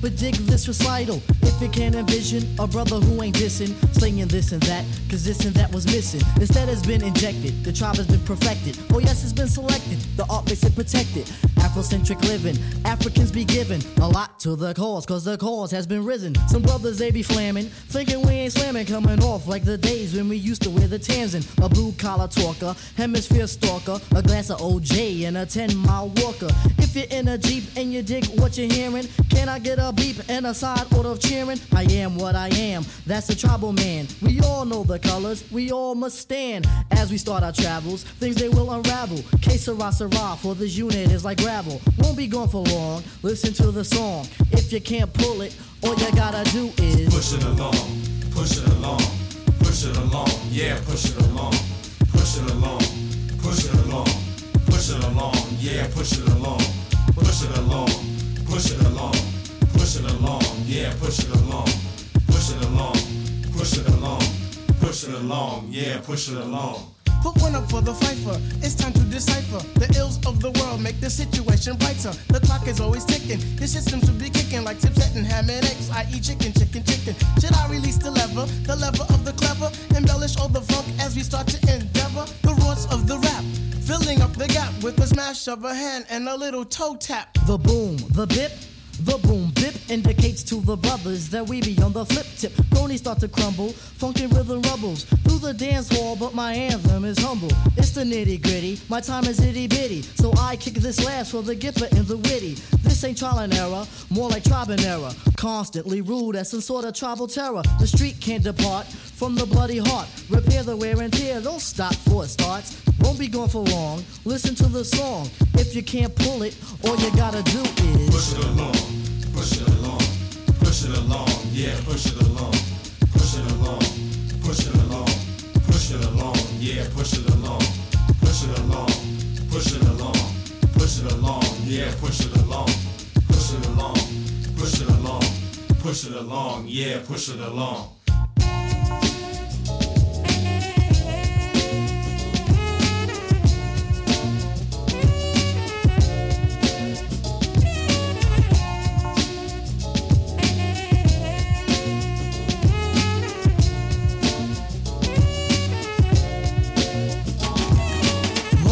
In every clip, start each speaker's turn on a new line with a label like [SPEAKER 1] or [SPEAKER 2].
[SPEAKER 1] But dig this recital. If you can't envision a brother who ain't dissing, slinging this and that, cause this and that was missing. Instead has been injected, the tribe has been perfected. Oh yes, it's been selected, the art makes it protected. Afrocentric living, Africans be given a lot to the cause, cause the cause has been risen. Some brothers they be flamming, thinking we ain't slamming, coming off like the days when we used to wear the Tanzan. A blue collar talker, hemisphere stalker, a glass of OJ and a 10 mile walker. If you're in a Jeep and you dig what you're hearing, can I get a beep and a side order of cheering? I am what I am, that's the tribal man. We all know the colors, we all must stand. As we start our travels, things they will unravel. Que sera, sera, for this unit is like gravel. Won't be gone for long, listen to the song. If you can't pull it, all you gotta do is
[SPEAKER 2] push it along, push it along, push it along, yeah, push it along, push it along, push it along, push it along, yeah, push it along, push it along, push it along, push it along, yeah, push it along, push it along, push it along, push it along, yeah, push it along.
[SPEAKER 3] Put one up for the fifer. It's time to decipher. The ills of the world make the situation brighter. The clock is always ticking. Your system should be kicking like tips and ham and eggs. I eat chicken, chicken, chicken. Should I release the lever? The lever of the clever. Embellish all the funk as we start to endeavor. The roots of the rap. Filling up the gap with a smash of a hand and a little toe tap.
[SPEAKER 1] The boom, the bip the boom bip indicates to the brothers that we be on the flip tip. Cronies start to crumble, funky rhythm rubbles through the dance hall, but my anthem is humble. It's the nitty gritty, my time is itty bitty, so I kick this last for the gipper and the witty. This ain't trial and error, more like tribe and error. Constantly ruled as some sort of tribal terror. The street can't depart from the bloody heart. Repair the wear and tear, don't stop for it starts. Won't be gone for long. Listen to the song. If you can't pull it, all you gotta do is
[SPEAKER 2] push it along, push it along, push it along, yeah, push it along, push it along, push it along, push it along, yeah, push it along, push it along, push it along, push it along, yeah, push it along, push it along, push it along, push it along, yeah, push it along.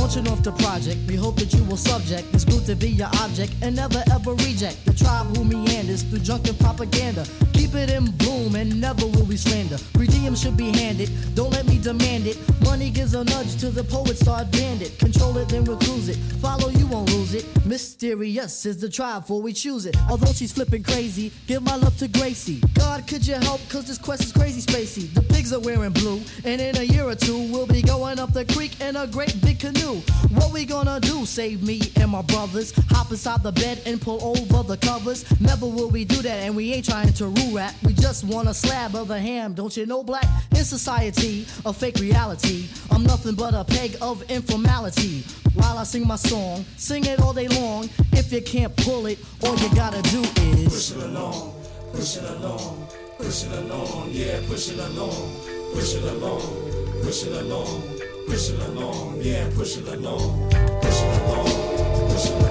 [SPEAKER 1] The project. We hope that you will subject this group to be your object and never ever reject the tribe who meanders through drunken propaganda. Keep it in bloom and never will we slander. Redeem should be handed, don't let me demand it. Money gives a nudge to the poet, start bandit. Control it, then recluse it. Follow, you won't lose it. Mysterious is the tribe for we choose it. Although she's flipping crazy, give my love to Gracie. God, could you help? Cause this quest is crazy spacey. The pigs are wearing blue, and in a year or two, we'll be going up the creek in a great big canoe. What we gonna do? Save me and my brothers. Hop inside the bed and pull over the covers. Never will we do that, and we ain't trying to rule rap. We just want a slab of the ham, don't you know, black? In society, a fake reality. I'm nothing but a peg of informality. While I sing my song, sing it all day long. If you can't pull it, all you gotta do is
[SPEAKER 2] push it along, push it along, push it along, yeah, push it along, push it along, push it along push it along, yeah, push it along, push it along, push it along.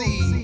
[SPEAKER 4] see.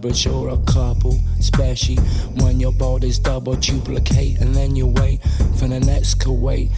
[SPEAKER 4] average or a
[SPEAKER 5] couple, special when your body's double duplicate and then you wait for the next Kuwait.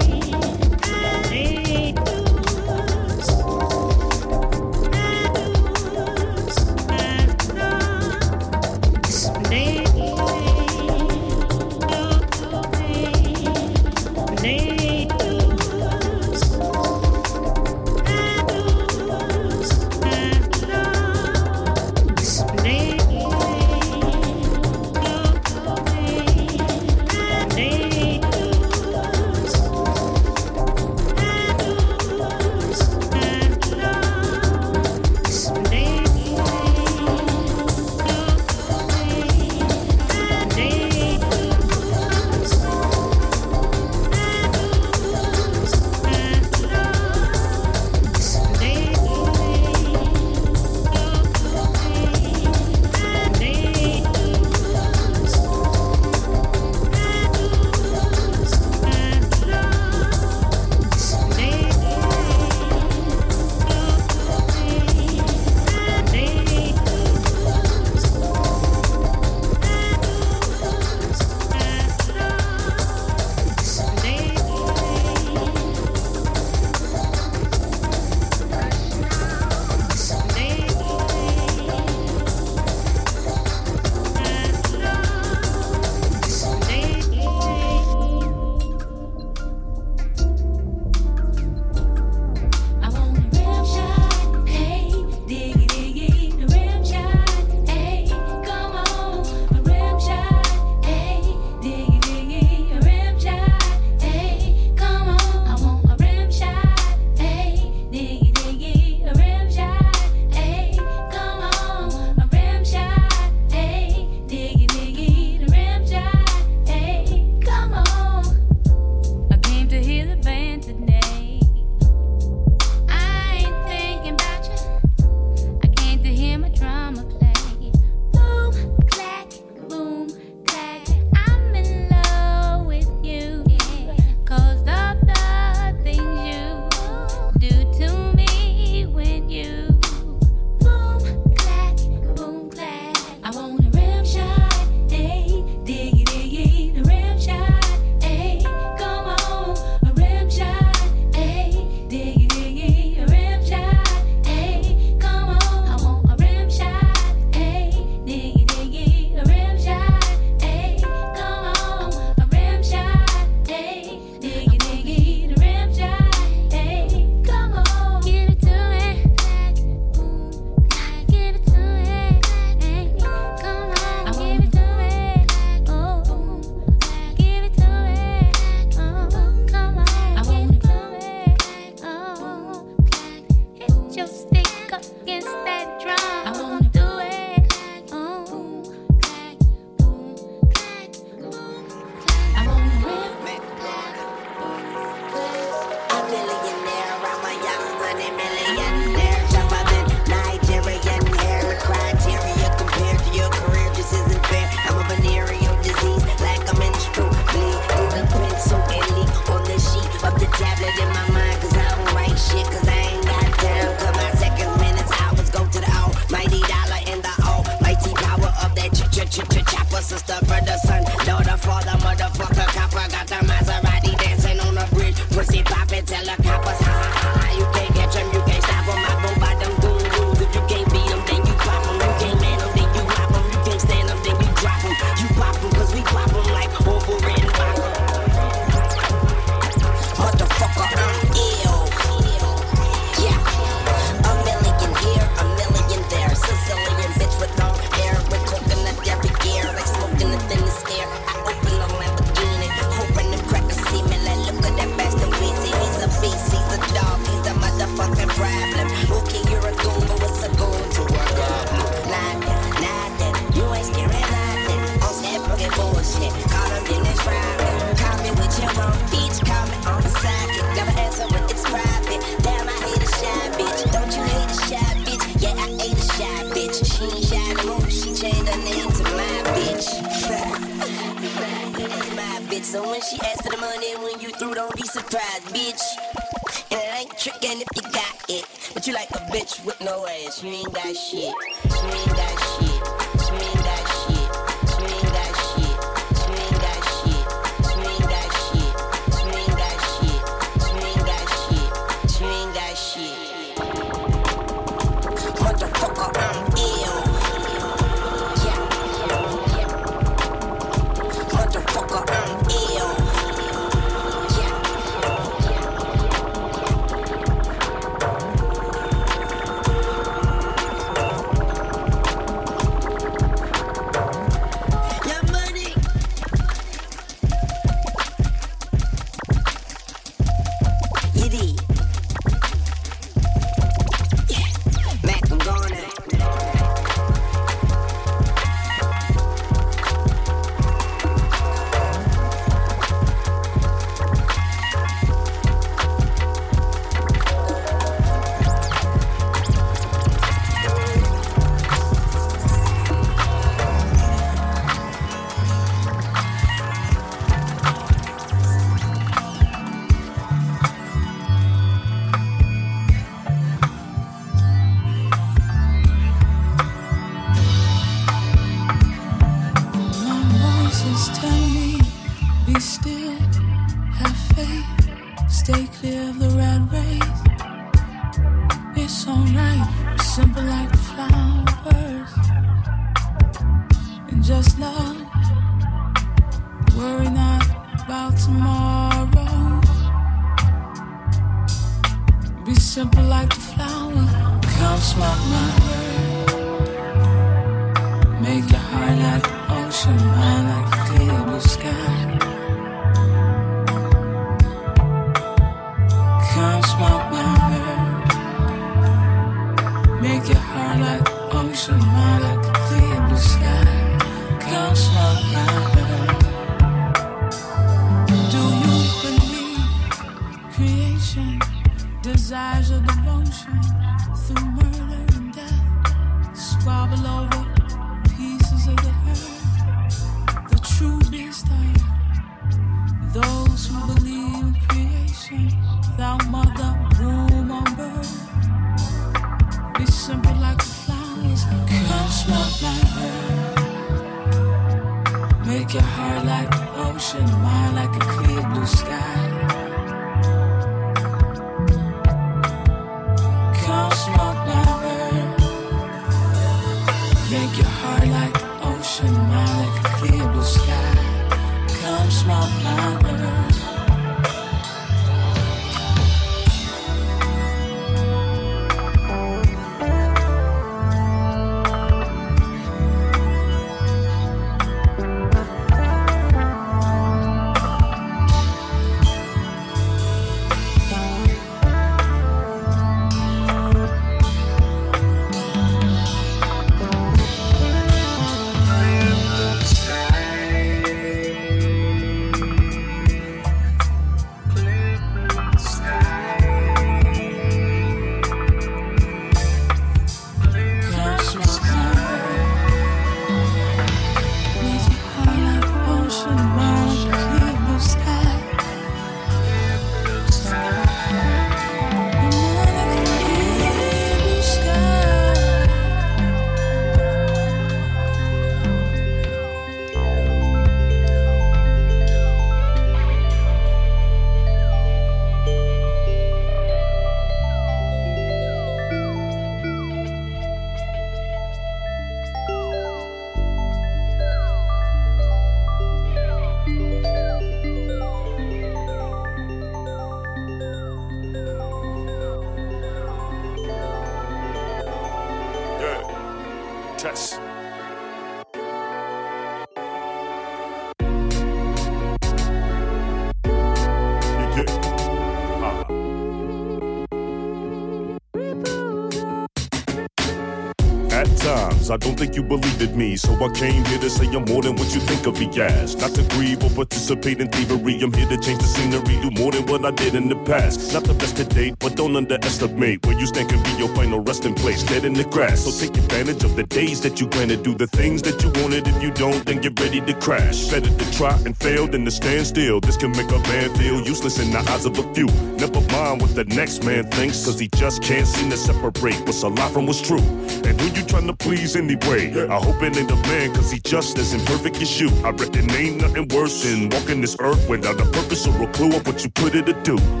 [SPEAKER 4] I
[SPEAKER 5] don't
[SPEAKER 6] think you believe in me, so I came here to say I'm more than what you think of me as. Not to grieve or participate in thievery, I'm here to change the scenery, do more than what I did in the past. Not the best to date, but don't underestimate where you stand can be your final resting place, dead in the grass. So take advantage of the days that you granted, do the things that you wanted. If you don't, then get ready to crash. Better to try and fail than to stand still. This can make a man feel useless in the eyes of a few. Never mind what the next man thinks, cause he just can't seem to separate what's a lie from what's true. And who you trying to please anyway? I hope it ain't a man, cause he just as imperfect as you. I reckon ain't nothing worse than walking this earth without a purpose or a clue of what you put it to do.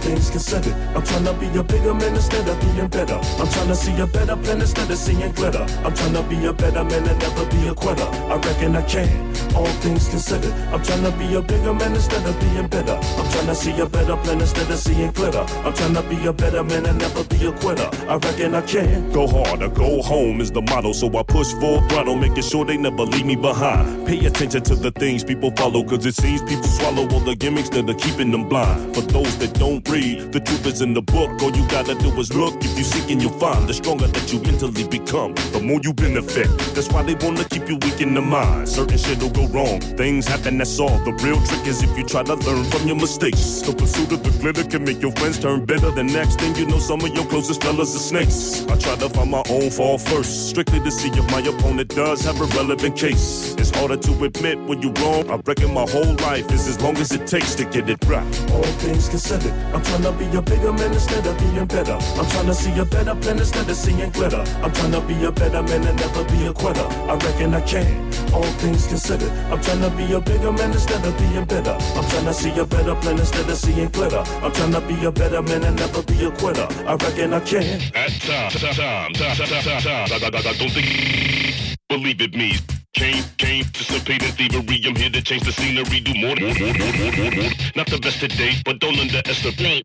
[SPEAKER 7] Things considered, I'm trying to be a bigger man instead of being better. I'm trying to see a better plan instead of seeing glitter. I'm trying to be a better man and never be a quitter. I reckon I can. All things considered, I'm trying to be a bigger man instead of being better. I'm trying to see a better plan instead of seeing glitter. I'm trying to be a better man and never be a quitter. I reckon I can.
[SPEAKER 6] Go hard or go home is the motto, so I push full throttle, making sure they never leave me behind. Pay attention to the things people follow, cause it seems people swallow all the gimmicks that are keeping them blind. For those that don't the truth is in the book. All you gotta do is look. If you seek and you'll find, the stronger that you mentally become, the more you benefit. That's why they wanna keep you weak in the mind. Certain shit'll go wrong, things happen, that's all. The real trick is if you try to learn from your mistakes. The pursuit of the glitter can make your friends turn bitter. The next thing you know, some of your closest fellas are snakes. I try to find my own fall first, strictly to see if my opponent does have a relevant case. It's harder to admit when you're wrong. I reckon my whole life is as long as it takes to get it right.
[SPEAKER 7] All things considered, I'm trying to be a bigger man instead of being better. I'm trying to see a better plan instead of seeing glitter. I'm trying to be a better man and never be a quitter. I reckon I can. All things considered, I'm trying to be a bigger man instead of being better. I'm trying to see a better plan instead of seeing glitter. I'm trying to be a better man and never be a quitter. I reckon I can.
[SPEAKER 6] At times, times, times, times, times, times, I, I, I don't think believe it me. Came, came, dissipating thievery. I'm here to change the scenery. Do more, more, more, more, more, more, more. Not the best today, but don't underestimate.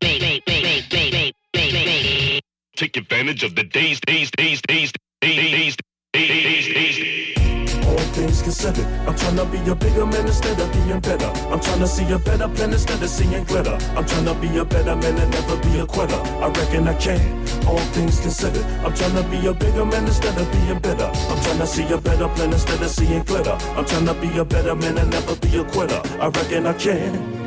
[SPEAKER 6] Take advantage of the days, days, days, days, days, days, days, days, days, days.
[SPEAKER 7] Things considered, I'm trying to be a bigger man instead of being better. I'm trying to see a better plan instead of seeing glitter. I'm trying to be a better man and never be a quitter. I reckon I can. All things considered, I'm trying to be a bigger man instead of being better. I'm trying to see a better plan instead of seeing glitter. I'm trying to be a better man and never be a quitter. I reckon I can.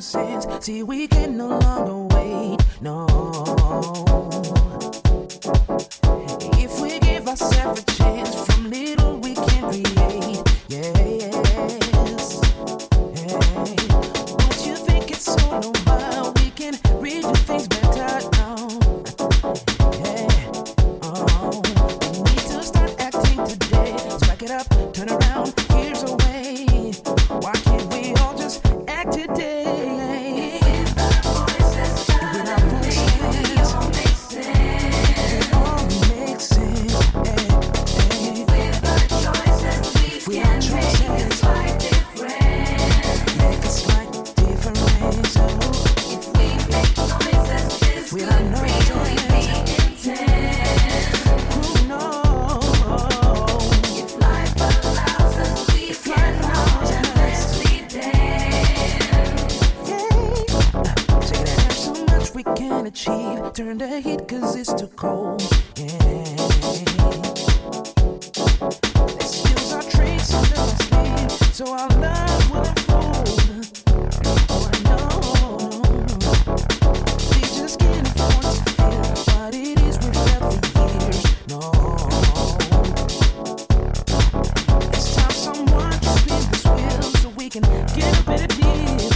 [SPEAKER 8] Sense. See, we can no longer better.